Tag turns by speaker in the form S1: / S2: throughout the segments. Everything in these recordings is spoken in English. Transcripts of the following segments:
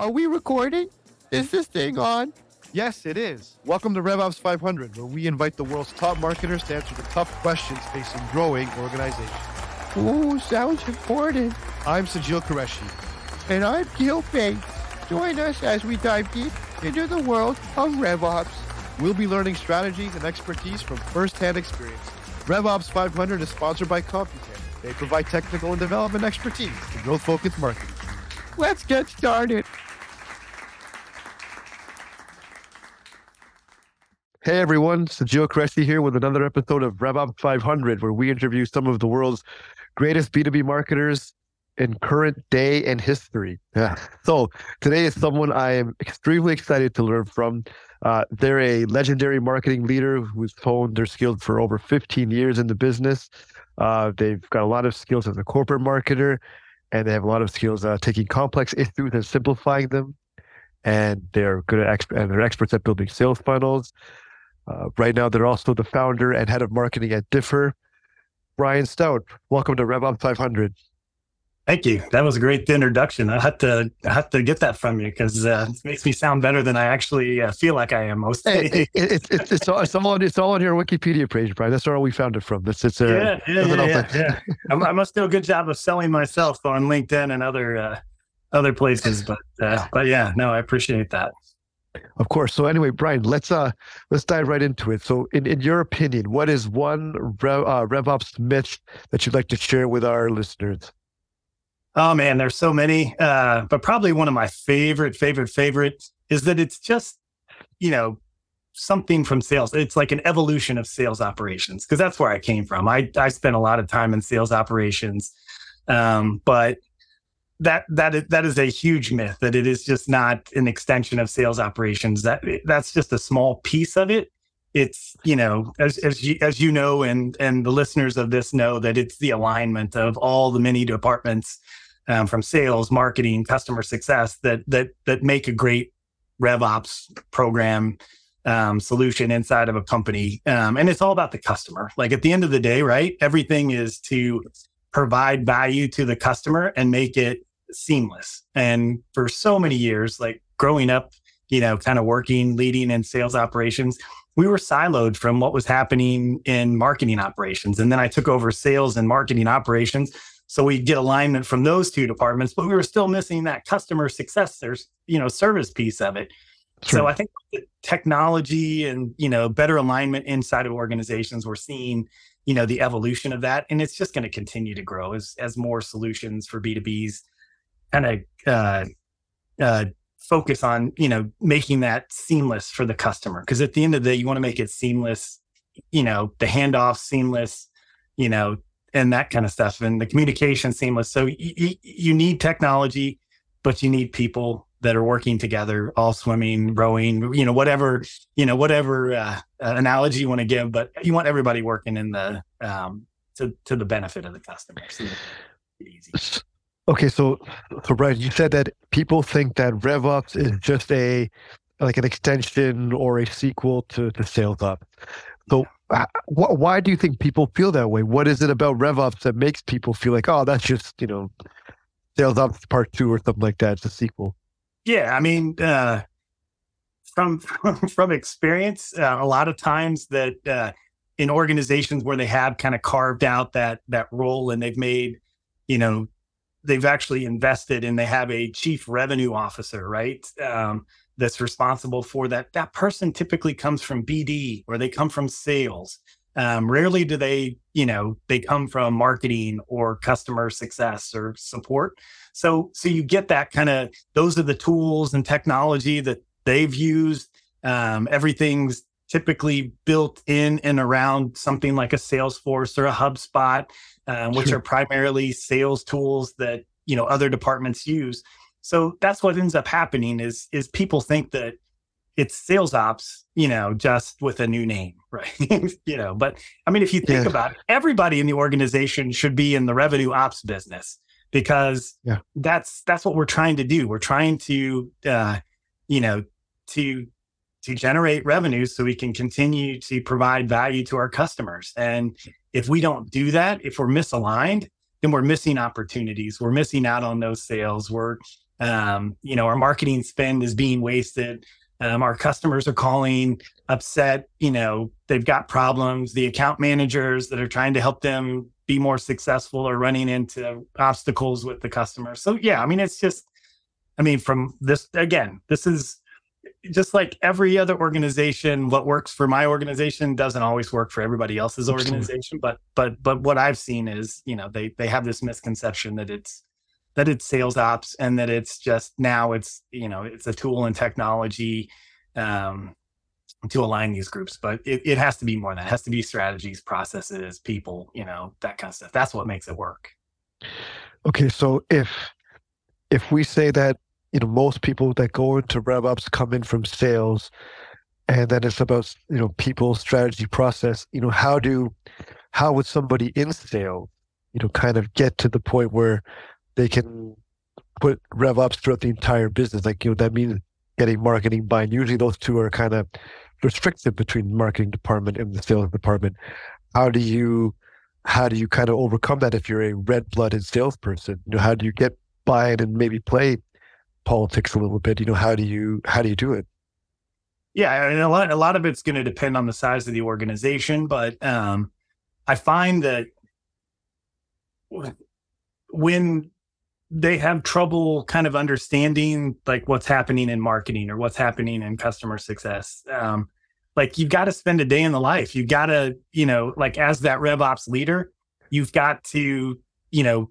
S1: Are we recording? Is this thing on?
S2: Yes, it is. Welcome to RevOps 500, where we invite the world's top marketers to answer the tough questions facing growing organizations.
S1: Ooh, sounds important.
S2: I'm Sajeel Qureshi.
S1: And I'm Gil Payne. Join us as we dive deep into the world of RevOps.
S2: We'll be learning strategies and expertise from firsthand experience. RevOps 500 is sponsored by Computan. They provide technical and development expertise to growth-focused marketing.
S1: Let's get started.
S2: Hey everyone, Sajeel Qureshi here with another episode of RevOps 500, where we interview some of the world's greatest B2B marketers in current day and history. Yeah. So today is someone I am extremely excited to learn from. Uh, they're a legendary marketing leader who's honed their skills for over 15 years in the business. Uh, they've got a lot of skills as a corporate marketer, and they have a lot of skills uh, taking complex issues and simplifying them. And they're good at exp- and they're experts at building sales funnels. Uh, right now, they're also the founder and head of marketing at Differ. Brian Stout, welcome to RevOps 500.
S3: Thank you. That was a great introduction. I had to I had to get that from you because uh, it makes me sound better than I actually uh, feel like I am most days.
S2: It, it, it, it's, all, it's, all on, it's all on your Wikipedia page, Brian. That's where we found it from. It's, it's, uh,
S3: yeah, yeah, yeah, yeah, yeah. I must do a good job of selling myself on LinkedIn and other uh, other places, but uh, but yeah, no, I appreciate that.
S2: Of course. So anyway, Brian, let's uh let's dive right into it. So in, in your opinion, what is one Rev, uh, RevOps myth that you'd like to share with our listeners?
S3: Oh man, there's so many. Uh, but probably one of my favorite, favorite, favorite is that it's just, you know, something from sales. It's like an evolution of sales operations because that's where I came from. I I spent a lot of time in sales operations, um, but that that is, that is a huge myth that it is just not an extension of sales operations. That that's just a small piece of it. It's you know as as you, as you know and and the listeners of this know that it's the alignment of all the many departments um, from sales, marketing, customer success that that that make a great RevOps program um, solution inside of a company. Um, and it's all about the customer. Like at the end of the day, right? Everything is to provide value to the customer and make it seamless. And for so many years, like growing up, you know, kind of working, leading in sales operations, we were siloed from what was happening in marketing operations. And then I took over sales and marketing operations. So we get alignment from those two departments, but we were still missing that customer success, there's, you know, service piece of it. Sure. So I think technology and, you know, better alignment inside of organizations, we're seeing, you know, the evolution of that. And it's just going to continue to grow as, as more solutions for B2Bs kind of uh, uh, focus on you know making that seamless for the customer. Because at the end of the day you want to make it seamless you know the handoff seamless you know and that kind of stuff and the communication seamless. So y- y- you need technology but you need people that are working together all swimming rowing you know whatever you know whatever uh, analogy you want to give but you want everybody working in the um, to to the benefit of the customer. So
S2: easy Okay, so so Brian, you said that people think that RevOps is just a like an extension or a sequel to to SalesOps. So uh, wh- why do you think people feel that way? What is it about RevOps that makes people feel like, oh, that's just you know, SalesOps Part Two or something like that? It's a sequel.
S3: Yeah, I mean, uh, from from experience, uh, a lot of times that uh, in organizations where they have kind of carved out that that role and they've made you know they've actually invested and they have a chief revenue officer, right? Um, that's responsible for that. That person typically comes from BD or they come from sales. Um, rarely do they, you know, they come from marketing or customer success or support. So, so you get that kind of. Those are the tools and technology that they've used. Um, everything's typically built in and around something like a Salesforce or a HubSpot um, which sure. are primarily sales tools that you know other departments use. So that's what ends up happening is is people think that it's sales ops, you know, just with a new name, right? you know, but I mean, if you think yeah. about it, everybody in the organization should be in the revenue ops business because yeah. that's that's what we're trying to do. We're trying to, uh, you know, to to generate revenue so we can continue to provide value to our customers. And if we don't do that, if we're misaligned, then we're missing opportunities. We're missing out on those sales. We're Um, you know, our marketing spend is being wasted. Um, our customers are calling upset. You know, they've got problems. The account managers that are trying to help them be more successful are running into obstacles with the customer. So yeah, I mean, it's just, I mean, from this again, this is just like every other organization. What works for my organization doesn't always work for everybody else's organization. But but but what I've seen is, you know, they they have this misconception that it's that it's sales ops and that it's just now it's you know it's a tool and technology um, to align these groups but it, it has to be more than that it has to be strategies processes people you know that kind of stuff that's what makes it work
S2: okay so if if we say that you know most people that go into rev RevOps come in from sales and then it's about you know people strategy process you know how do how would somebody in sales you know kind of get to the point where they can put rev RevOps throughout the entire business. Like, you know, that means getting marketing buy-in. Usually those two are kind of restricted between marketing department and the sales department. How do you how do you kind of overcome that if you're a red-blooded salesperson? You know, how do you get buy-in and maybe play politics a little bit? You know, how do you how do you do it?
S3: Yeah, and a lot a lot of it's going to depend on the size of the organization, but um, I find that when they have trouble kind of understanding like what's happening in marketing or what's happening in customer success. Um, like you've got to spend a day in the life. You've got to, you know, like as that RevOps leader, you've got to, you know,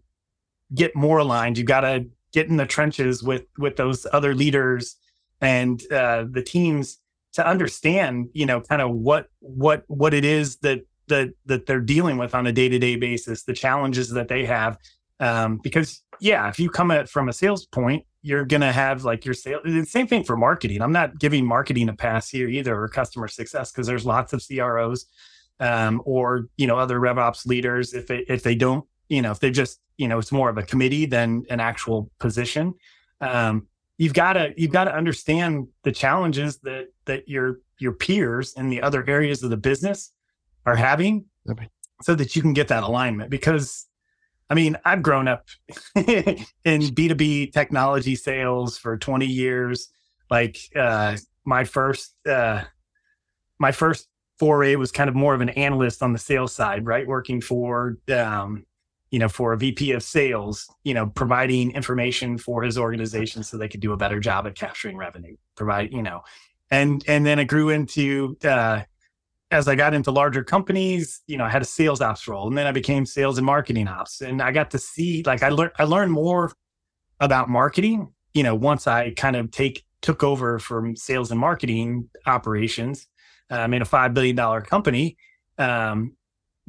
S3: get more aligned. You've got to get in the trenches with with those other leaders and uh, the teams to understand, you know, kind of what what what it is that that that they're dealing with on a day to day basis, the challenges that they have, um, because yeah, if you come at from a sales point, you're gonna have like your sales. The same thing for marketing. I'm not giving marketing a pass here either, or customer success, because there's lots of CROs um, or you know other RevOps leaders. If if they don't, you know, if they're just you know it's more of a committee than an actual position. Um, you've got to you've got to understand the challenges that that your your peers in the other areas of the business are having, so that you can get that alignment. Because I mean, I've grown up in B2B technology sales for 20 years. Like uh, my first uh, my first foray was kind of more of an analyst on the sales side, right? Working for um, you know, for a VP of sales, you know, providing information for his organization so they could do a better job at capturing revenue. Provide, you know, and and then it grew into uh, as I got into larger companies, you know, I had a sales ops role and then I became sales and marketing ops. And I got to see like I learned I learned more about marketing, you know, once I kind of take took over from sales and marketing operations. I'm in a five billion dollar company. Um,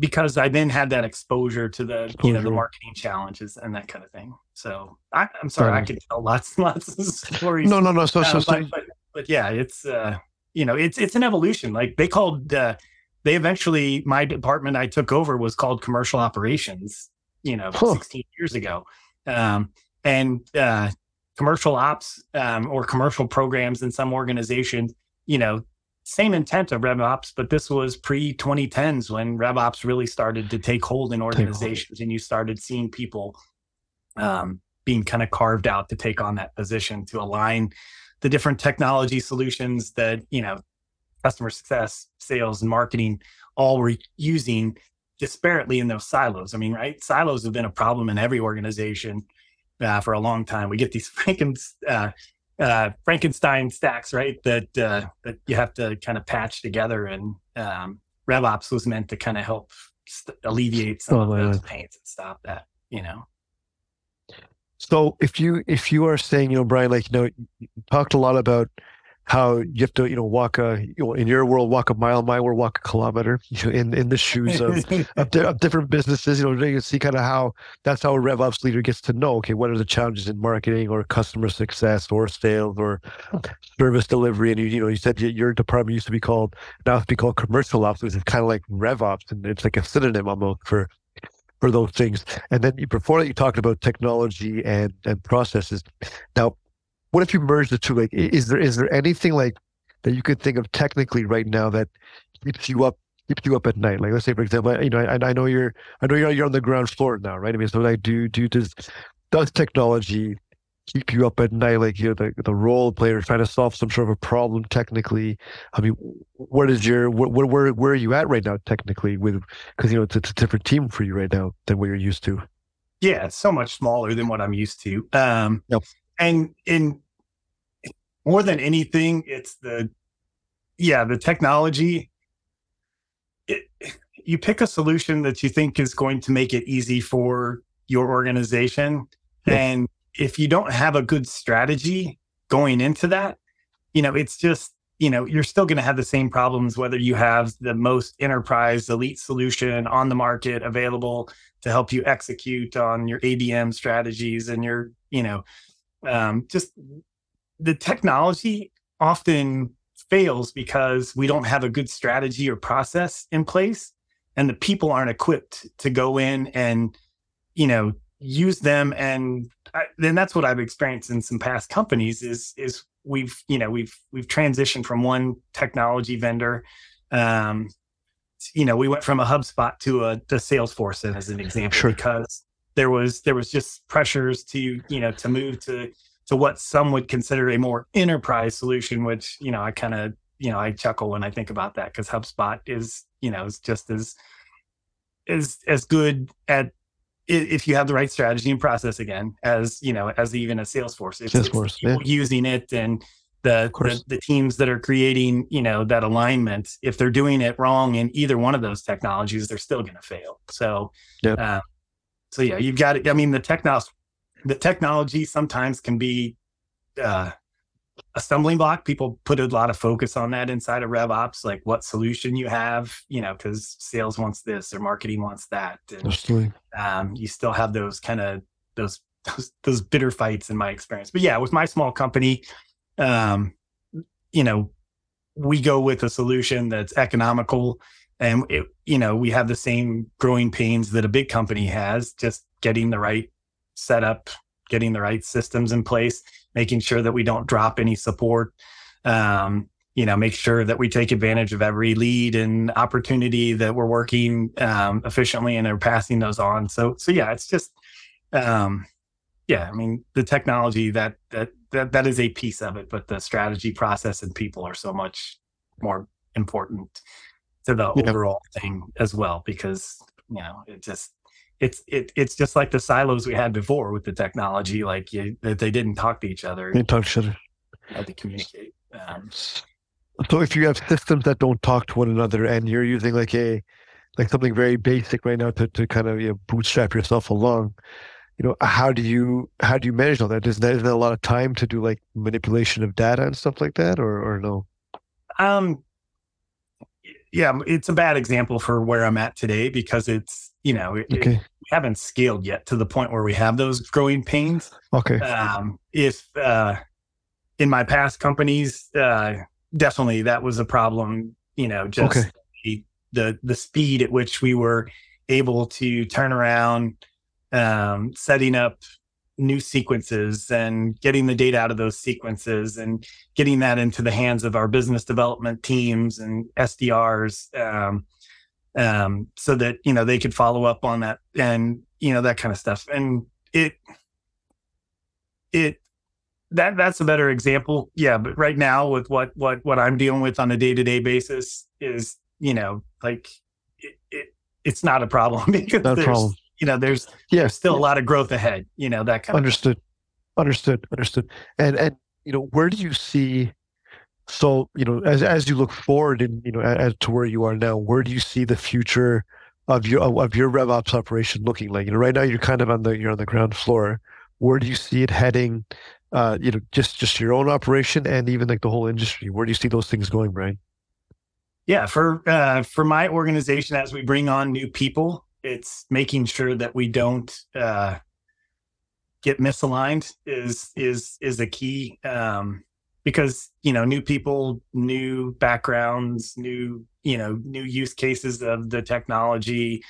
S3: because I then had that exposure to the exposure. you know the marketing challenges and that kind of thing. So I, am sorry, I could tell lots and lots of stories.
S2: No, no, no. So, uh, so,
S3: but, but, but, yeah, it's uh, you know, it's it's an evolution. Like they called uh, they eventually my department I took over was called commercial operations, you know, huh. 16 years ago. Um, and uh, commercial ops um, or commercial programs in some organizations, you know, same intent of RevOps, but this was pre 2010s when RevOps really started to take hold in organizations hold. and you started seeing people um, being kind of carved out to take on that position to align the different technology solutions that you know customer success sales and marketing all were using disparately in those silos i mean right silos have been a problem in every organization uh, for a long time we get these Franken, uh, uh, frankenstein stacks right that uh, that you have to kind of patch together and um, revops was meant to kind of help st- alleviate some oh, of those pains and stop that you know?
S2: So if you if you are saying, you know, Brian, like you know, you talked a lot about how you have to, you know, walk a, you know, in your world, walk a mile, my world, walk a kilometer, you know, in in the shoes of of, di- of, different businesses. You know, you can see kind of how that's how a RevOps leader gets to know, okay, what are the challenges in marketing or customer success or sales or service delivery? And you, you know, you said your department used to be called now it's to be called commercial ops, which is kind of like RevOps, and it's like a synonym almost for for those things. And then you, before that, you talked about technology and and processes. Now, what if you merge the two? Like, is there is there anything like that you could think of technically right now that keeps you up keeps you up at night? Like, let's say, for example, you know, I, I know you're I know you're you're on the ground floor now, right? I mean, so like, do do does does technology keep you up at night? Like you're the the role player trying to solve some sort of a problem technically. I mean, what is your where where where are you at right now technically with because you know it's, it's a different team for you right now than what you're used to.
S3: Yeah, it's so much smaller than what I'm used to. Um,
S2: Yep.
S3: And in more than anything, it's the yeah the technology. It, you pick a solution that you think is going to make it easy for your organization,
S2: Yep.
S3: and if you don't have a good strategy going into that, you know it's just you know you're still going to have the same problems whether you have the most enterprise elite solution on the market available to help you execute on your ABM strategies and your, you know, um, just the technology often fails because we don't have a good strategy or process in place and the people aren't equipped to go in and, you know, use them. And then that's what I've experienced in some past companies is, is we've, you know, we've, we've transitioned from one technology vendor, um, you know, we went from a HubSpot to a to Salesforce as an example
S2: Sure.
S3: because there was there was just pressures to you know to move to to what some would consider a more enterprise solution, which you know I kind of you know I chuckle when I think about that because HubSpot is you know is just as is as good at if you have the right strategy and process again as you know as even a Salesforce. It's, it's
S2: Salesforce, yeah.
S3: using it and the, the the teams that are creating you know that alignment if they're doing it wrong in either one of those technologies they're still going to fail so
S2: Yep.
S3: uh, so yeah you've got it i mean the technology the technology sometimes can be uh, a stumbling block people put a lot of focus on that inside of revops like what solution you have you know because sales wants this or marketing wants that and
S2: Absolutely.
S3: um, you still have those kind of those, those those bitter fights in my experience. But yeah, with my small company, um, you know, we go with a solution that's economical, and it, you know we have the same growing pains that a big company has, just getting the right setup, getting the right systems in place, making sure that we don't drop any support. Um, you know, make sure that we take advantage of every lead and opportunity that we're working um, efficiently and are passing those on. So, so yeah, it's just, um, yeah, I mean, the technology that that that that is a piece of it, but the strategy, process, and people are so much more important to the
S2: Yeah.
S3: overall thing as well because you know it just it's it it's just like the silos we had before with the technology, like you, they didn't talk to each other,
S2: They talk to each other.
S3: had to communicate. Um,
S2: So if you have systems that don't talk to one another and you're using like a like something very basic right now to, to kind of you know, bootstrap yourself along, you know, how do you how do you manage all that? Is that, is that a lot of time to do like manipulation of data and stuff like that, or or no?
S3: Um, yeah, it's a bad example for where I'm at today because it's you know it, it- we haven't scaled yet to the point where we have those growing pains.
S2: okay,
S3: Um, if uh, in my past companies, uh, definitely that was a problem. You know, just
S2: Okay.
S3: the, the the speed at which we were able to turn around, um, setting up new sequences and getting the data out of those sequences and getting that into the hands of our business development teams and SDRs. Um, um, so that you know they could follow up on that and you know that kind of stuff. And it it that that's a better example. Yeah, but right now with what what what I'm dealing with on a day to day basis is you know like it, it it's not a problem because there's
S2: problem.
S3: You know there's
S2: Yeah,
S3: there's still a lot of growth ahead. You know that kind of
S2: understood, understood, understood. And and you know, where do you see? So you know, as as you look forward and you know, as, to where you are now, where do you see the future of your of, of your RevOps operation looking like? You know, right now you're kind of on the you're on the ground floor. Where do you see it heading? Uh, you know, just just your own operation and even like the whole industry. Where do you see those things going, Brian?
S3: Yeah, for uh, for my organization, as we bring on new people, it's making sure that we don't uh, get misaligned is is is a key um, because you know new people, new backgrounds, new you know new use cases of the technology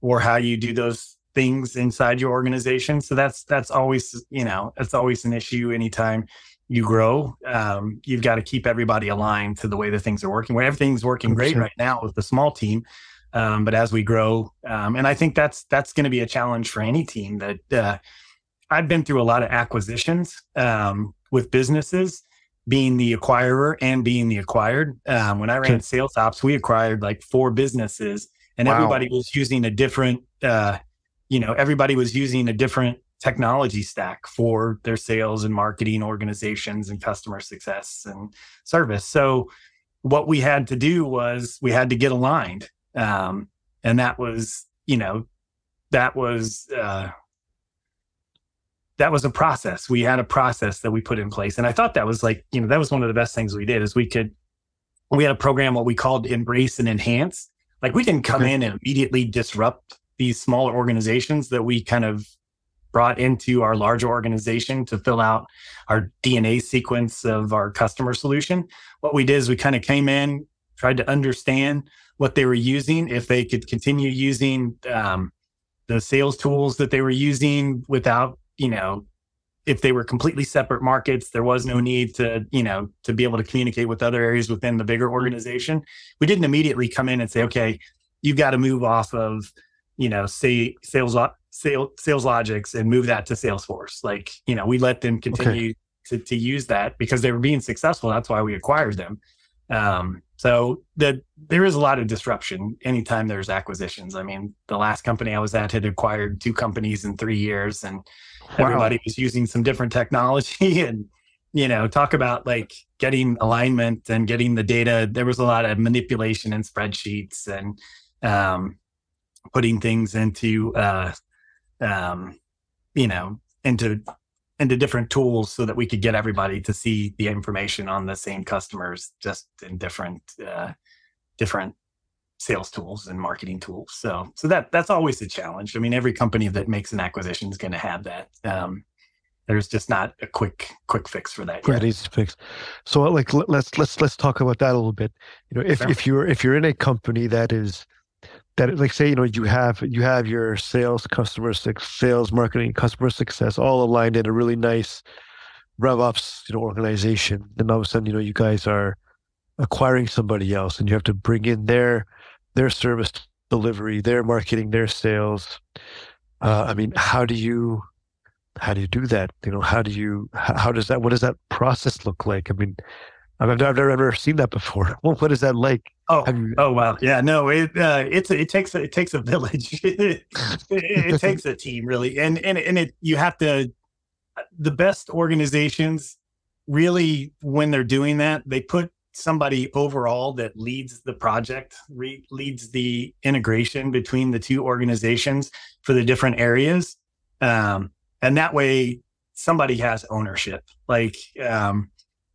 S3: or how you do those things inside your organization. So that's that's always you know that's always an issue anytime you grow, um, you've got to keep everybody aligned to the way the things are working. Where everything's working great
S2: 100%.
S3: right now with the small team, um, but as we grow, um, and I think that's that's going to be a challenge for any team that uh, I've been through a lot of acquisitions um, with businesses, being the acquirer and being the acquired. Um, when I ran sales ops, we acquired like four businesses, and
S2: Wow.
S3: everybody was using a different, uh, you know, everybody was using a different technology stack for their sales and marketing organizations and customer success and service. So what we had to do was we had to get aligned, um, and that was, you know, that was. Uh, that was a process. We had a process that we put in place. And I thought that was like, you know, that was one of the best things we did is we could, we had a program, what we called embrace and enhance. Like we didn't come in and immediately disrupt these smaller organizations that we kind of brought into our larger organization to fill out our DNA sequence of our customer solution. What we did is we kind of came in, tried to understand what they were using, if they could continue using um, the sales tools that they were using without, you know, if they were completely separate markets, there was no need to, you know, to be able to communicate with other areas within the bigger organization. We didn't immediately come in and say, okay, you've got to move off of, you know, say sales sales SalesLogix and move that to Salesforce. Like, you know, we let them continue to, to use that because they were being successful. That's why we acquired them. Um, so the, there is a lot of disruption anytime there's acquisitions. I mean, the last company I was at had acquired two companies in three years and everybody was using some different technology and, you know, talk about like getting alignment and getting the data. There was a lot of manipulation in spreadsheets and, um, putting things into, uh, um, you know, into into different tools so that we could get everybody to see the information on the same customers just in different uh, different sales tools and marketing tools so so that that's always a challenge i mean every company that makes an acquisition is going to have that um, there's just not a quick quick fix for that.
S2: Great, easy fix. So, like, let- let's let's let's talk about that a little bit. You know, if
S3: Sure.
S2: if you're if you're in a company that is that, like, say, you know, you have you have your sales, customer sales, marketing, customer success all aligned in a really nice RevOps, you know, organization, and all of a sudden, you know, you guys are acquiring somebody else, and you have to bring in their their service delivery, their marketing, their sales. Uh, I mean, how do you how do you do that? You know, how do you how does that what does that process look like? I mean, I've, I've never ever seen that before. What, what is that like?
S3: oh
S2: you,
S3: Oh wow, yeah, no, it uh, it's it takes a, it takes a village. it, it takes a team really, and and and it you have to. The best organizations really, when they're doing that, they put somebody overall that leads the project, re- leads the integration between the two organizations for the different areas, um, and that way somebody has ownership. Like um,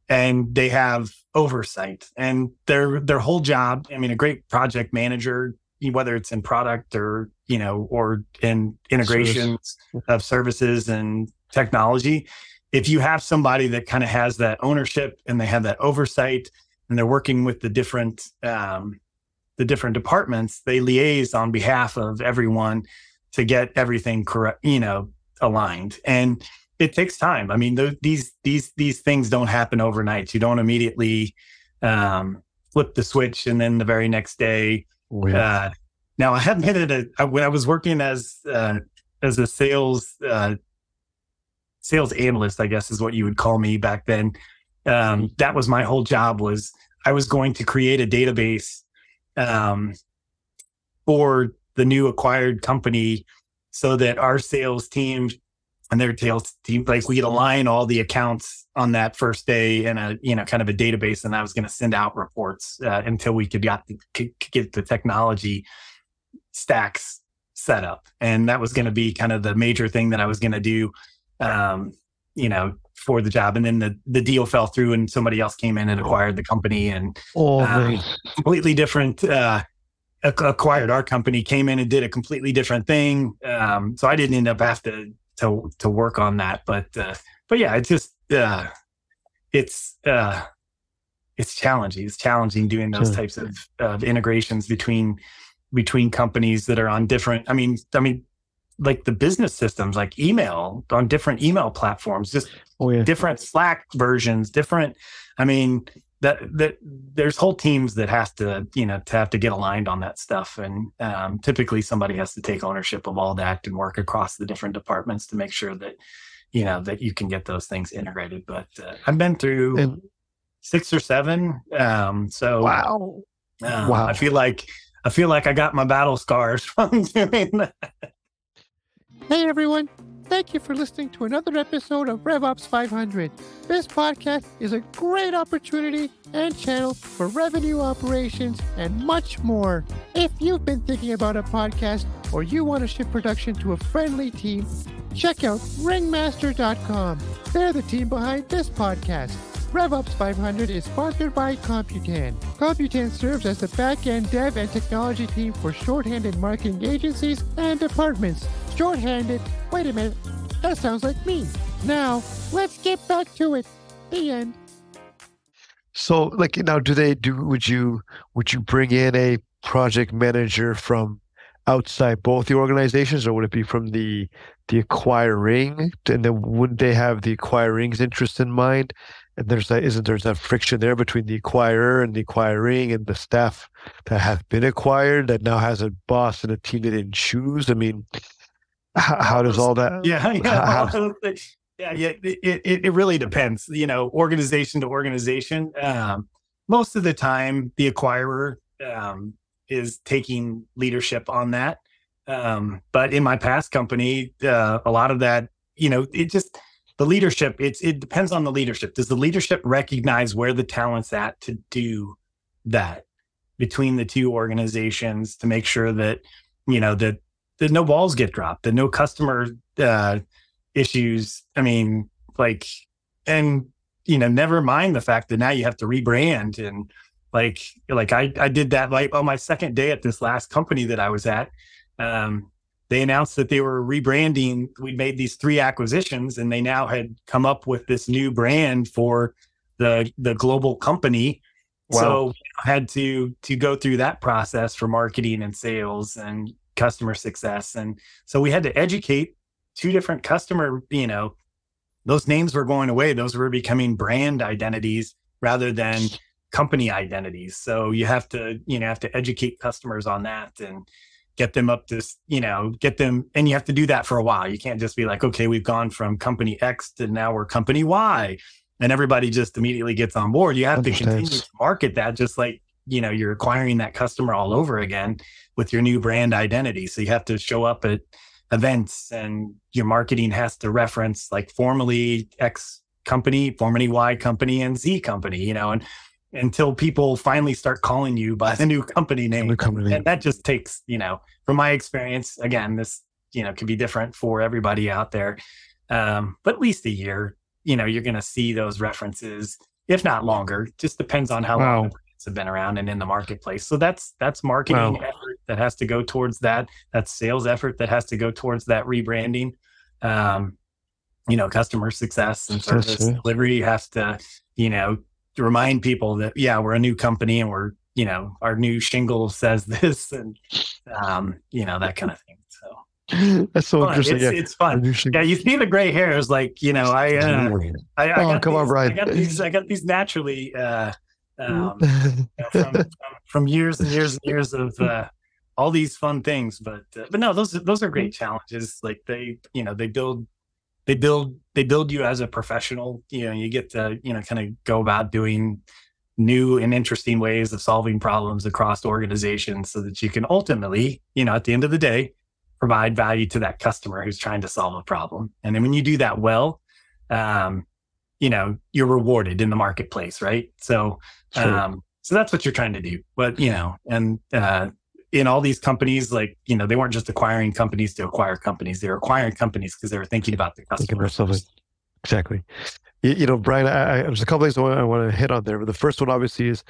S3: and they have oversight. And their their whole job i mean a great project manager whether it's in product or you know or in integrations of services and technology if you have somebody that kind of has that ownership and they have that oversight and they're working with the different um, the different departments they liaise on behalf of everyone to get everything correct you know aligned. And it takes time. I mean, th- these these these things don't happen overnight. You don't immediately um, flip the switch and then the very next day.
S2: oh, yeah.
S3: Uh, now, I have been at a I- when I was working as uh, as a sales uh, sales analyst, I guess is what you would call me back then. Um, that was my whole job was I was going to create a database um, for the new acquired company so that our sales team and their sales team like we'd align all the accounts on that first day in a you know kind of a database and i was going to send out reports uh, until we could got the, could could get the technology stacks set up. And that was going to be kind of the major thing that i was going to do um, you know for the job. And then the the deal fell through and somebody else came in and acquired the company and
S2: oh,
S3: um, completely different uh acquired our company came in and did a completely different thing. Um so i didn't end up have to to to work on that but uh but yeah it's just uh it's uh it's challenging it's challenging doing those
S2: Sure.
S3: types of, of integrations between between companies that are on different i mean i mean like the business systems like email on different email platforms just
S2: Oh, yeah.
S3: different Slack versions, different. I mean, that that there's whole teams that has to you know to have to get aligned on that stuff and um, typically somebody has to take ownership of all that and work across the different departments to make sure that you know that you can get those things integrated but uh, i've been through
S2: And-
S3: six or seven um so
S2: Wow.
S3: uh,
S2: Wow.
S3: i feel like i feel like i got my battle scars from doing that
S1: Hey everyone, thank you for listening to another episode of RevOps 500. This podcast is a great opportunity and channel for revenue operations and much more. If you've been thinking about a podcast or you want to ship production to a friendly team, check out ringmaster.com. They're the team behind this podcast. RevOps 500 is sponsored by Computan. Computan serves as the back-end dev and technology team for shorthanded marketing agencies and departments. Shorthanded? Wait a minute. That sounds like me. Now, let's get back to it. The end.
S2: So, like now, do they do? Would you would you bring in a project manager from outside both the organizations, or would it be from the the acquiring? And then wouldn't they have the acquiring's interest in mind? And there's that isn't there's that friction there between the acquirer and the acquiring and the staff that have been acquired that now has a boss and a team they didn't choose. I mean, how, how does all that?
S3: Yeah, yeah,
S2: How-
S3: all those things. yeah, yeah. It, it it really depends. You know, organization to organization. Um, most of the time, the acquirer um, is taking leadership on that. Um, but in my past company, uh, a lot of that, you know, it just the leadership. It's it depends on the leadership. Does the leadership recognize where the talent's at to do that between the two organizations to make sure that you know that that no balls get dropped, that no customer uh, issues. I mean, like, and you know, never mind the fact that now you have to rebrand and like, like I I did that like on my second day at this last company that I was at. Um, they announced that they were rebranding. We'd made these three acquisitions, and they now had come up with this new brand for the the global company.
S2: Wow.
S3: So I had to to go through that process for marketing and sales and customer success, and so we had to educate two different customer. You know, those names were going away; those were becoming brand identities rather than company identities. So you have to you know have to educate customers on that and get them up to you know get them and you have to do that for a while. You can't just be like okay we've gone from company x to now we're company y and everybody just immediately gets on board. You have to continue to market that just like you know you're acquiring that customer all over again with your new brand identity. So you have to show up at events and your marketing has to reference like formerly x company formerly y company and z company you know and until people finally start calling you by the new company name.
S2: New company
S3: and that just takes you know from my experience again this you know can be different for everybody out there. Um but at least a year you know you're going to see those references if not longer. Just depends on how
S2: Wow.
S3: long the brands have been around and in the marketplace. So that's that's marketing
S2: Wow.
S3: effort that has to go towards that. That's sales effort that has to go towards that rebranding. Um you know customer success and service delivery has to you know to remind people that yeah we're a new company and we're you know our new shingle says this and um you know that kind of thing so
S2: That's so
S3: fun.
S2: interesting.
S3: it's,
S2: yeah.
S3: it's fun yeah you see the gray hairs like you know i uh, I, I
S2: Oh,
S3: got
S2: come on,
S3: these,
S2: Brian.
S3: I got these I got these naturally uh um you know, from, from from years and years and years of uh all these fun things but uh, but no those those are great challenges like they you know they build they build they build you as a professional you know you get to you know kind of go about doing new and interesting ways of solving problems across organizations so that you can ultimately you know at the end of the day provide value to that customer who's trying to solve a problem and then when you do that well um you know you're rewarded in the marketplace right so
S2: Sure.
S3: um, so that's what you're trying to do. But you know, and uh, in all these companies, like you know, they weren't just acquiring companies to acquire companies; they were acquiring companies because they were thinking about the customer.
S2: Exactly. You, you know, Brian, I, I, there's a couple things I want, I want to hit on there. But the first one, obviously, is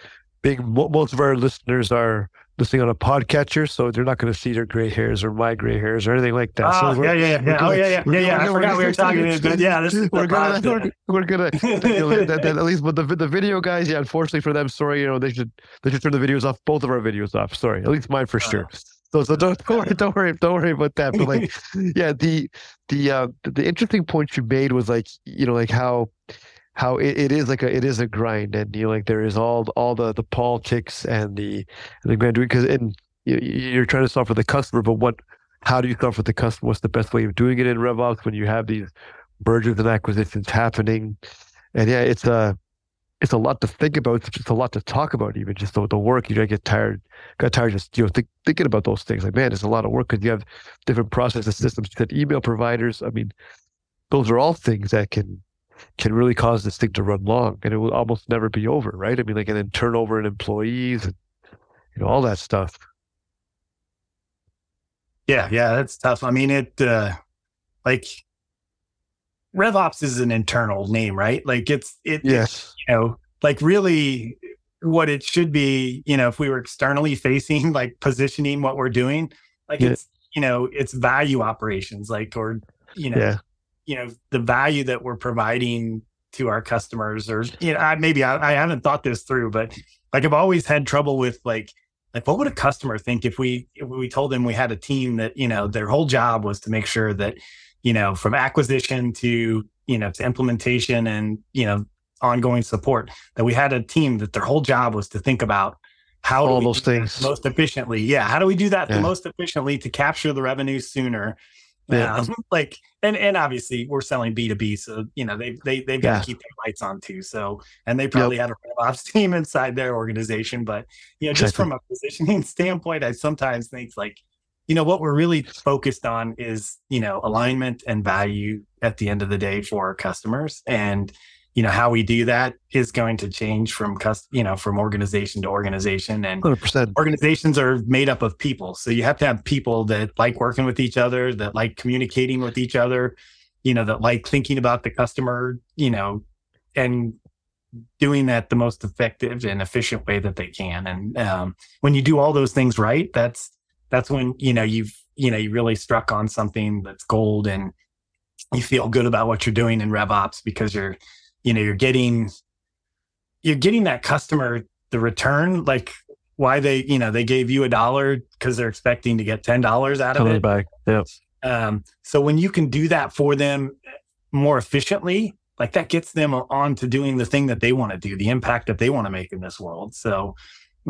S2: being most of our listeners are listening on a podcatcher, so they're not going to see their gray hairs or my gray hairs or anything like that.
S3: Oh,
S2: so we're-
S3: yeah, yeah, yeah. Oh,
S2: gonna-
S3: yeah, yeah, yeah, yeah. I forgot we were talking.
S2: we're
S3: But yeah, this is
S2: we're gonna, we're, we're gonna you know, that, that at least but the the video guys, yeah. Unfortunately for them, sorry, you know they should they should turn the videos off, both of our videos off. Sorry, at least mine for sure. So so don't don't worry, don't worry, don't worry about that. But like, yeah, the the uh the, the interesting point you made was like you know like how how it, it is like a it is a grind and you know, like there is all all the the politics and the and the grand because and you, you're trying to solve for the customer but what how do you solve for the customer? What's the best way of doing it in RevOps when you have these mergers and acquisitions happening? And yeah it's a it's a lot to think about it's just a lot to talk about even just the, the work. You get tired got tired just you know th- thinking about those things. Like man it's a lot of work because you have different processes systems you email providers. I mean those are all things that can can really cause this thing to run long and it will almost never be over, right? I mean, like, and then turnover in employees and, you know, all that stuff.
S3: Yeah, yeah, that's tough. I mean, it, uh, like, RevOps is an internal name, right? Like, it's, it,
S2: yes,
S3: it, you know, like really what it should be, you know, if we were externally facing, like positioning what we're doing, like yeah. it's, you know, it's value operations, like, or, you know, yeah you know the value that we're providing to our customers or you know I, maybe I, I haven't thought this through but like i've always had trouble with like like what would a customer think if we if we told them we had a team that you know their whole job was to make sure that you know from acquisition to you know to implementation and you know ongoing support that we had a team that their whole job was to think about how
S2: all those things.
S3: most efficiently. Yeah how do we do that yeah. the most efficiently to capture the revenue sooner yeah. Um, like and and obviously we're selling B2B, so you know they they they've got yeah. to keep their lights on too. So and they probably yep. had a ops team inside their organization, but you know, just from a positioning standpoint, I sometimes think like, you know, what we're really focused on is, you know, alignment and value at the end of the day for our customers. And you know how we do that is going to change from you know from organization to organization and
S2: 100%.
S3: organizations are made up of people so you have to have people that like working with each other that like communicating with each other you know that like thinking about the customer you know and doing that the most effective and efficient way that they can and um, when you do all those things right that's that's when you know you've you know you really struck on something that's gold and you feel good about what you're doing in RevOps because you're you know you're getting you're getting that customer the return like why they you know they gave you a dollar because they're expecting to get ten dollars out of it.
S2: back yep
S3: um, so when you can do that for them more efficiently like that gets them on to doing the thing that they want to do the impact that they want to make in this world. So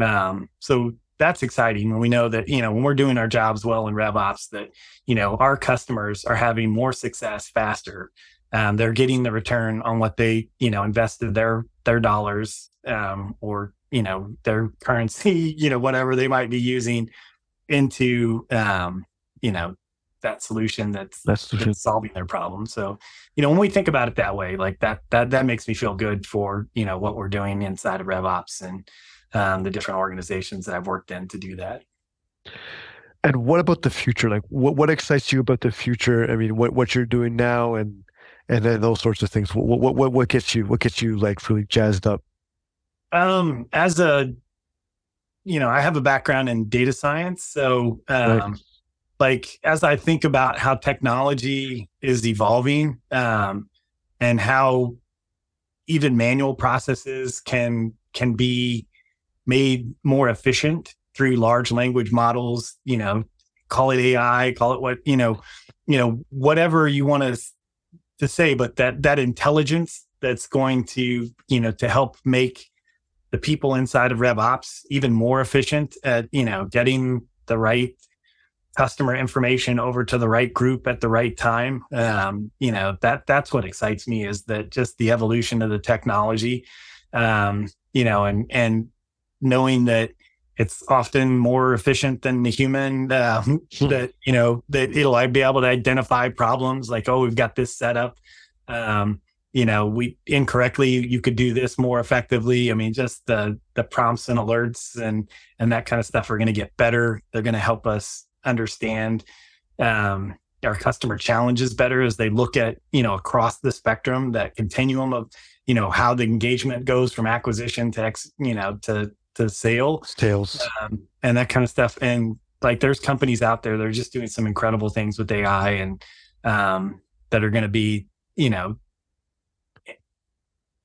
S3: um, so that's exciting when we know that you know when we're doing our jobs well in RevOps that you know our customers are having more success faster um, they're getting the return on what they you know invested their their dollars um, or you know their currency you know whatever they might be using into um, you know that solution that's, that's, that's solving their problem. So you know when we think about it that way like that that that makes me feel good for you know what we're doing inside of revops and um, the different organizations that i've worked in to do that.
S2: And what about the future? Like what, what excites you about the future? I mean what, what you're doing now and and then those sorts of things. What what what what gets you what gets you like really jazzed up?
S3: Um, as a you know, I have a background in data science, so um, right. like as I think about how technology is evolving, um, and how even manual processes can can be made more efficient through large language models you know call it ai call it what you know you know whatever you want to to say, but that that intelligence that's going to you know to help make the people inside of RevOps even more efficient at you know getting the right customer information over to the right group at the right time. Um, you know that that's what excites me is that just the evolution of the technology. Um, you know, and and knowing that it's often more efficient than the human uh, that you know that it'll be able to identify problems like oh we've got this set up. Um, you know we incorrectly you could do this more effectively. I mean just the the prompts and alerts and and that kind of stuff are going to get better. They're going to help us understand um, our customer challenges better as they look at you know across the spectrum that continuum of you know how the engagement goes from acquisition to ex, you know to to sale,
S2: sales,
S3: um, and that kind of stuff. And like, there's companies out there that are just doing some incredible things with AI and um, that are going to be, you know,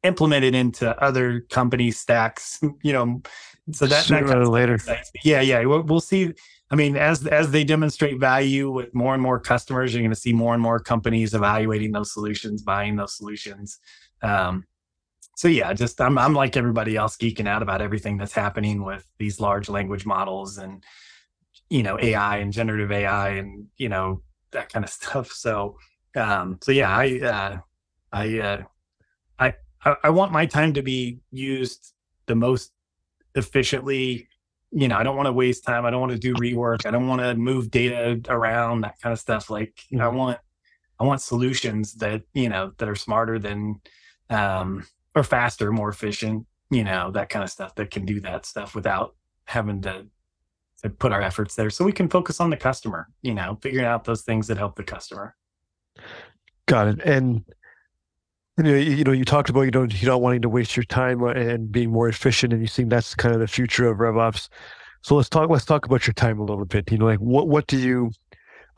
S3: implemented into other company stacks. You know, so that,
S2: Sooner that kind of later.
S3: Yeah, yeah, we'll, we'll see. I mean, as as they demonstrate value with more and more customers, you're going to see more and more companies evaluating those solutions, buying those solutions. Um, so yeah, just I'm I'm like everybody else geeking out about everything that's happening with these large language models and you know AI and generative AI and you know that kind of stuff. So um so yeah, I uh I uh I I want my time to be used the most efficiently. You know, I don't want to waste time. I don't want to do rework. I don't want to move data around, that kind of stuff. Like mm-hmm. I want I want solutions that, you know, that are smarter than um or faster, more efficient, you know, that kind of stuff that can do that stuff without having to to put our efforts there so we can focus on the customer, you know, figuring out those things that help the customer.
S2: Got it. And you know, you, talked about you don't you not wanting to waste your time uh, and being more efficient, and you think that's kind of the future of RevOps. So let's talk. Let's talk about your time a little bit. You know, like what what do you?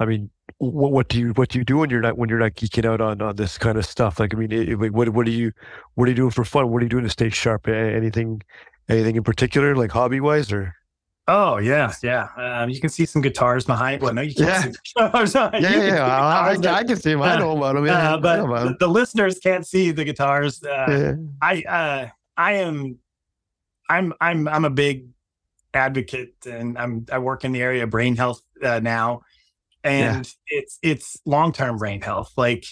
S2: I mean, what what do you what do you do when you're not when you're not geeking out on on this kind of stuff? Like, I mean, it, what what do you what are you doing for fun? What are you doing to stay sharp? Anything anything in particular, like hobby wise, or?
S3: Oh yeah, yeah. Um, you can see some guitars behind. Well, no, you can't. Yeah, see guitars.
S2: yeah, yeah. I, I, I, can see them. I know about them. Yeah,
S3: uh, but them. the listeners can't see the guitars. Uh, yeah. I, uh, I am, I'm, I'm, I'm a big advocate, and I'm, I work in the area of brain health uh, now, and yeah. it's, it's long term brain health. Like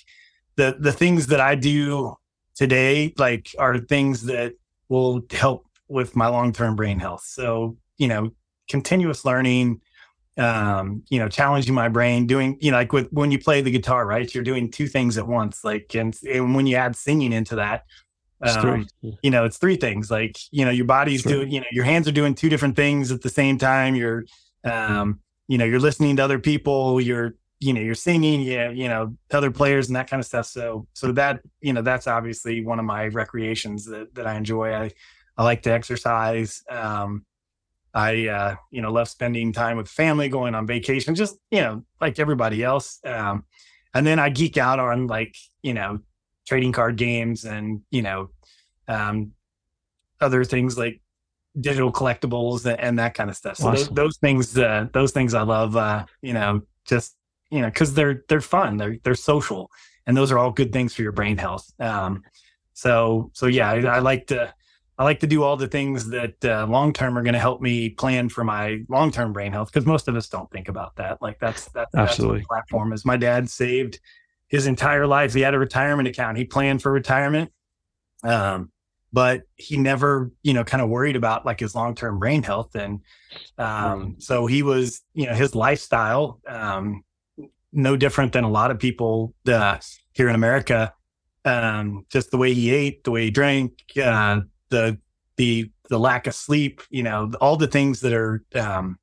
S3: the, the things that I do today, like, are things that will help with my long term brain health. So you know continuous learning um you know challenging my brain doing you know like with when you play the guitar right you're doing two things at once like and, and when you add singing into that um, you know it's three things like you know your body's doing you know your hands are doing two different things at the same time you're um you know you're listening to other people you're you know you're singing yeah you know other players and that kind of stuff. So so that you know that's obviously one of my recreations that that i enjoy. I i like to exercise. Um I, uh, you know, love spending time with family, going on vacation, just, you know, like everybody else. Um, and then I geek out on like, you know, trading card games and, you know, um, other things like digital collectibles and, and that kind of stuff. So awesome. those, those, things, uh, those things I love, uh, you know, just, you know, cause they're, they're fun. They're, they're social and those are all good things for your brain health. Um, so, so yeah, I, I like to, I like to do all the things that uh, long term are going to help me plan for my long term brain health because most of us don't think about that. Like that's that's
S2: absolutely
S3: that's platform is. My dad saved his entire life. He had a retirement account. He planned for retirement, um, but he never, you know, kind of worried about like his long term brain health. And um, so he was, you know, his lifestyle, um, no different than a lot of people uh, here in America. Um, just the way he ate, the way he drank. Uh, the the the lack of sleep, you know, all the things that are um,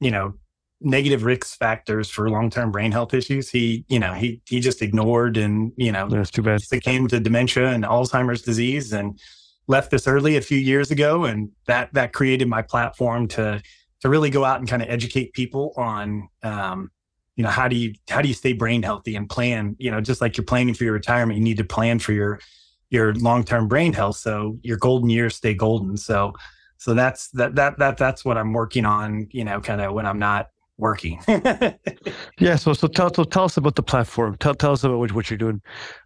S3: you know, negative risk factors for long-term brain health issues. He, you know, he he just ignored and, you know,
S2: that's too bad.
S3: Succumbed to dementia and Alzheimer's disease and left this early a few years ago. And that that created my platform to to really go out and kind of educate people on um, you know, how do you how do you stay brain healthy and plan, you know, just like you're planning for your retirement, you need to plan for your your long-term brain health so your golden years stay golden so so that's that that that that's what i'm working on you know kind of when i'm not working.
S2: Yeah so so tell so tell us about the platform. Tell tell us about what, what you're doing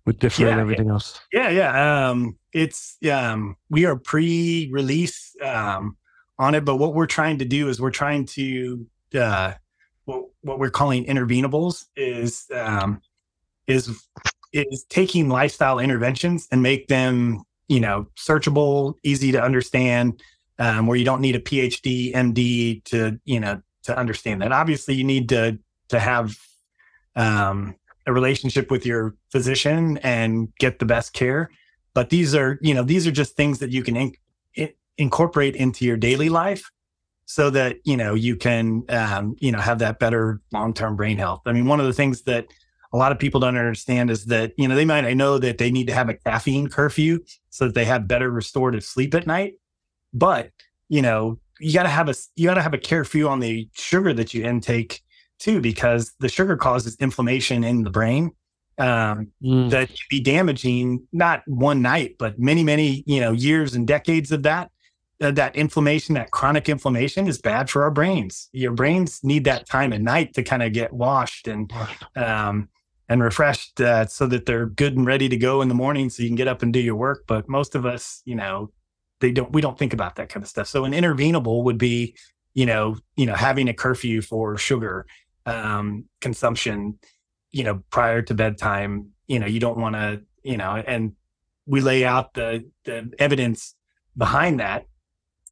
S2: with different yeah, and everything
S3: yeah.
S2: else.
S3: Yeah yeah um it's um we are pre-release um on it but what we're trying to do is we're trying to uh what, what we're calling intervenables is um is is taking lifestyle interventions and make them, you know, searchable, easy to understand, um, where you don't need a PhD, MD to, you know, to understand that. Obviously, you need to to have um, a relationship with your physician and get the best care. But these are, you know, these are just things that you can in, in, incorporate into your daily life so that you know you can um, you know have that better long-term brain health i mean one of the things that a lot of people don't understand is that you know they might i know that they need to have a caffeine curfew so that they have better restorative sleep at night but you know you got to have a you got to have a curfew on the sugar that you intake too because the sugar causes inflammation in the brain um, mm. that can be damaging not one night but many many you know years and decades of that uh, that inflammation that chronic inflammation is bad for our brains. Your brains need that time at night to kind of get washed and um, and refreshed uh, so that they're good and ready to go in the morning so you can get up and do your work. But most of us you know they don't we don't think about that kind of stuff. So an intervenable would be you know you know having a curfew for sugar um, consumption you know prior to bedtime. You know you don't want to you know and we lay out the the evidence behind that.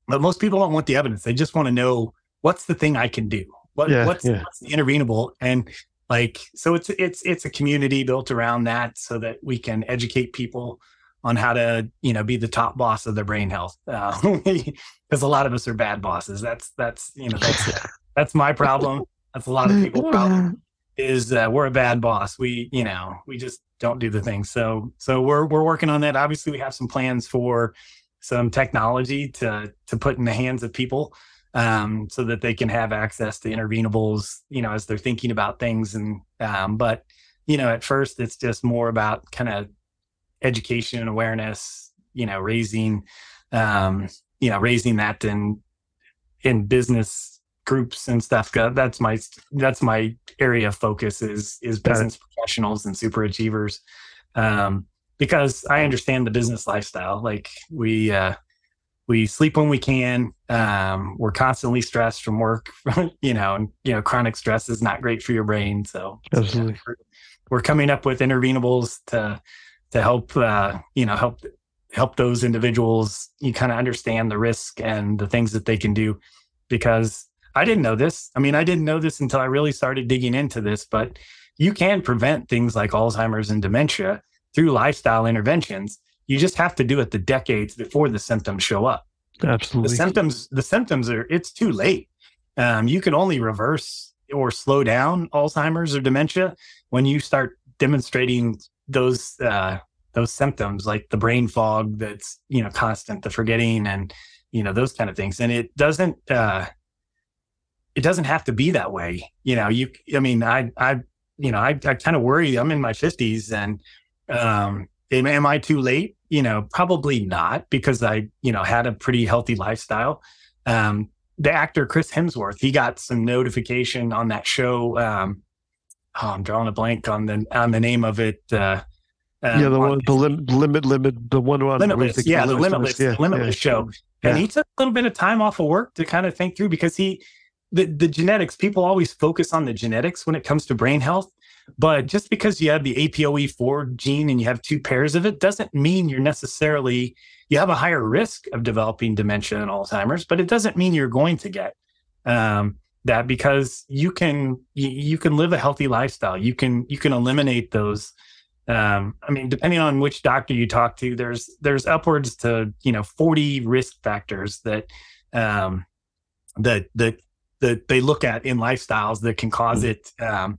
S3: But most people don't want the evidence. They just want to know what's the thing i can do? What,
S2: Yeah,
S3: what's,
S2: yeah.
S3: what's the intervenable? And like so it's it's it's a community built around that so that we can educate people on how to you know be the top boss of their brain health because a lot of us are bad bosses. That's that's you know that's that's my problem. That's a lot of people's problem is uh, we're a bad boss. We you know we just don't do the thing. So so we're we're working on that. Obviously we have some plans for some technology to to put in the hands of people um, so that they can have access to intervenables, you know, as they're thinking about things. And um, but you know, at first it's just more about kind of education and awareness, you know, raising, um, you know, raising that in in business groups and stuff. That's my that's my area of focus is is business professionals and super achievers. Um, because I understand the business lifestyle. Like we uh we sleep when we can. Um, we're constantly stressed from work, you know, and you know, chronic stress is not great for your brain. So
S2: Absolutely.
S3: we're, we're coming up with intervenables to to help uh, you know help help those individuals you kind of understand the risk and the things that they can do because I didn't know this. I mean, I didn't know this until I really started digging into this, but you can prevent things like Alzheimer's and dementia through lifestyle interventions. You just have to do it the decades before the symptoms show up the
S2: Absolutely.
S3: symptoms the symptoms are it's too late um, you can only reverse or slow down alzheimer's or dementia when you start demonstrating those uh, those symptoms like the brain fog that's you know constant the forgetting and you know those kind of things. And it doesn't uh, it doesn't have to be that way. You know you i mean i i you know i, I kind of worry i'm in my 50s and um am, am i too late? You know probably not because i you know had a pretty healthy lifestyle. Um the actor chris hemsworth he got some notification on that show um oh i'm drawing a blank on the on the name of it uh
S2: yeah, the
S3: um, on
S2: the lim- limit, limit, the one on
S3: limitless yeah the limitless
S2: yeah,
S3: limitless show. and
S2: Yeah.
S3: he took a little bit of time off of work to kind of think through because he the, the genetics people always focus on the genetics when it comes to brain health but just because you have the apoe4 E gene and you have two pairs of it doesn't mean you're necessarily you have a higher risk of developing dementia and alzheimer's but it doesn't mean you're going to get um, that because you can you, you can live a healthy lifestyle you can you can eliminate those um, I mean, depending on which doctor you talk to, there's there's upwards to you know 40 risk factors that um, that that that they look at in lifestyles that can cause it um,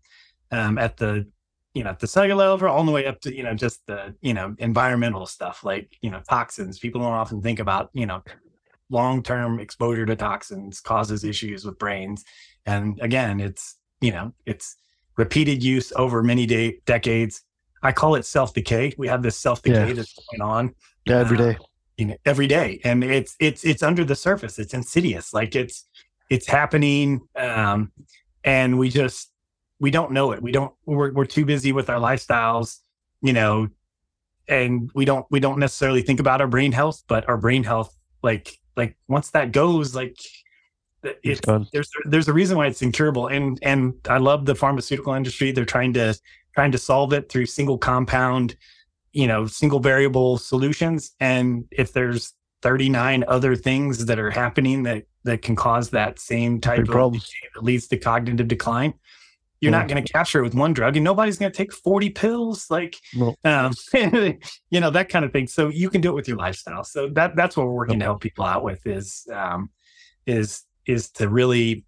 S3: um, at the you know at the cellular level, all the way up to you know just the you know environmental stuff like you know toxins. People don't often think about you know long term exposure to toxins causes issues with brains, and again, it's you know it's repeated use over many day decades I call it self decay. We have this self decay
S2: Yeah.
S3: that's going on
S2: Yeah, every day.
S3: you know, every day, and it's it's it's under the surface. It's insidious. Like it's it's happening, um, and we just we don't know it. We don't. We're we're too busy with our lifestyles, you know, and we don't we don't necessarily think about our brain health. But our brain health, like like once that goes, like
S2: It's
S3: it's there's there's a reason why it's incurable. And and i love the pharmaceutical industry. They're trying to trying to solve it through single compound you know single variable solutions. And if there's 39 other things that are happening that that can cause that same type of
S2: problem.
S3: that leads to cognitive decline you're not going to capture it with one drug and nobody's going to take 40 pills like um, you know that kind of thing. So you can do it with your lifestyle. So that that's what we're working to help people out with is um, is is to really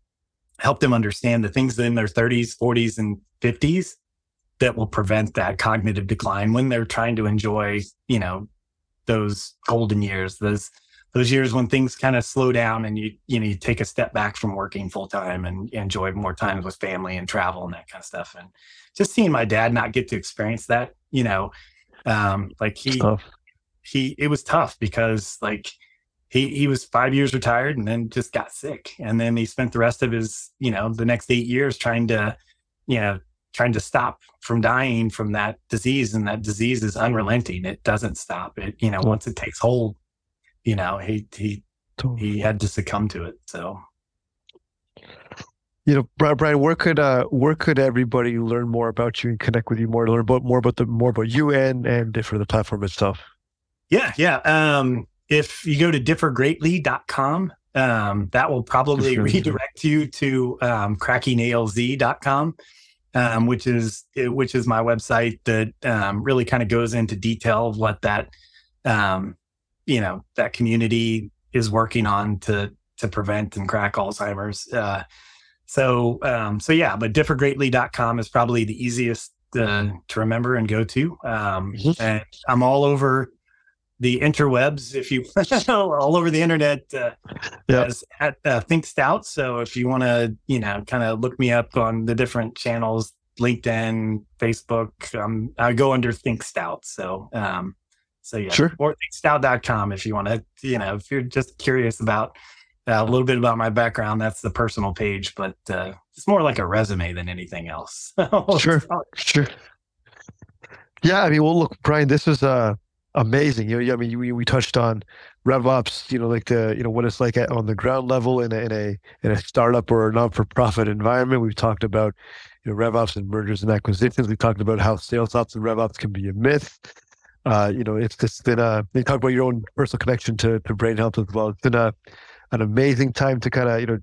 S3: help them understand the things in their 30s 40s and 50s that will prevent that cognitive decline when they're trying to enjoy you know those golden years those those years when things kind of slow down and you you know you take a step back from working full time and enjoy more time with family and travel and that kind of stuff and just seeing my dad not get to experience that you know um like he he it was tough because like he he was five years retired and then just got sick and then he spent the rest of his you know the next eight years trying to you know trying to stop from dying from that disease, and that disease is unrelenting. It doesn't stop. It you know once it takes hold, you know he he he had to succumb to it. So
S2: you know, Brian, where could uh, where could everybody learn more about you and connect with you more, learn about more about the more about you and and for the platform itself?
S3: Yeah, yeah. Um, if you go to differgreatly.com, um, that will probably redirect you to um, crackingalz.com, um, which is which is my website that um, really kind of goes into detail of what that um, you know that community is working on to to prevent and crack Alzheimer's. Uh, so, um, so yeah, but differgreatly.com is probably the easiest uh, to remember and go to. Um, mm-hmm. And I'm all over the interwebs, if you all over the internet, uh, yep. at uh, Think Stout. So if you want to, you know, kind of look me up on the different channels, LinkedIn, Facebook, um, I go under Think Stout. So, um, so yeah,
S2: sure.
S3: or thinkstout.com if you want to, you know, if you're just curious about uh, a little bit about my background. That's the personal page, but uh, it's more like a resume than anything else.
S2: sure, sure. Yeah, I mean, well, look, Brian, this is uh, amazing. You know, I mean, we, we touched on RevOps, you know, like the you know what it's like at, on the ground level in a, in a in a startup or a non-for-profit environment. We've talked about you know RevOps and mergers and acquisitions. We talked about how sales ops and RevOps can be a myth. Uh, you know, it's just been a. You talk about your own personal connection to to brain health as well. It's been a an amazing time to kind of you know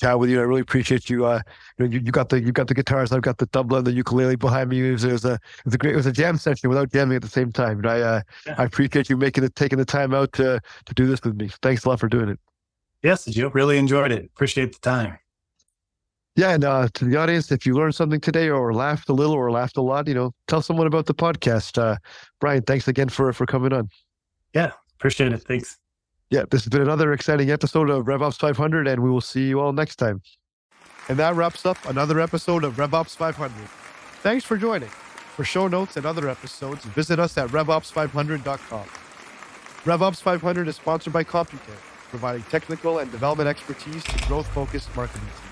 S2: chat with you. I really appreciate you. Uh, you, know, you, you got the you got the guitars. I've got the tabla and the ukulele behind me. It was, it was, a it was a great it was a jam session without jamming at the same time. And I uh, yeah. I appreciate you making it taking the time out to to do this with me. Thanks a lot for doing it.
S3: Yes, Joe. Really enjoyed it. Appreciate the time.
S2: Yeah, and uh, to the audience, if you learned something today or laughed a little or laughed a lot, you know, tell someone about the podcast. Uh, Brian, thanks again for for coming on.
S3: Yeah, appreciate it. Thanks.
S2: Yeah, this has been another exciting episode of RevOps 500, and we will see you all next time. And that wraps up another episode of RevOps 500. Thanks for joining. For show notes and other episodes, visit us at RevOps500.com. RevOps 500 is sponsored by Computech, providing technical and development expertise to growth focused marketing teams.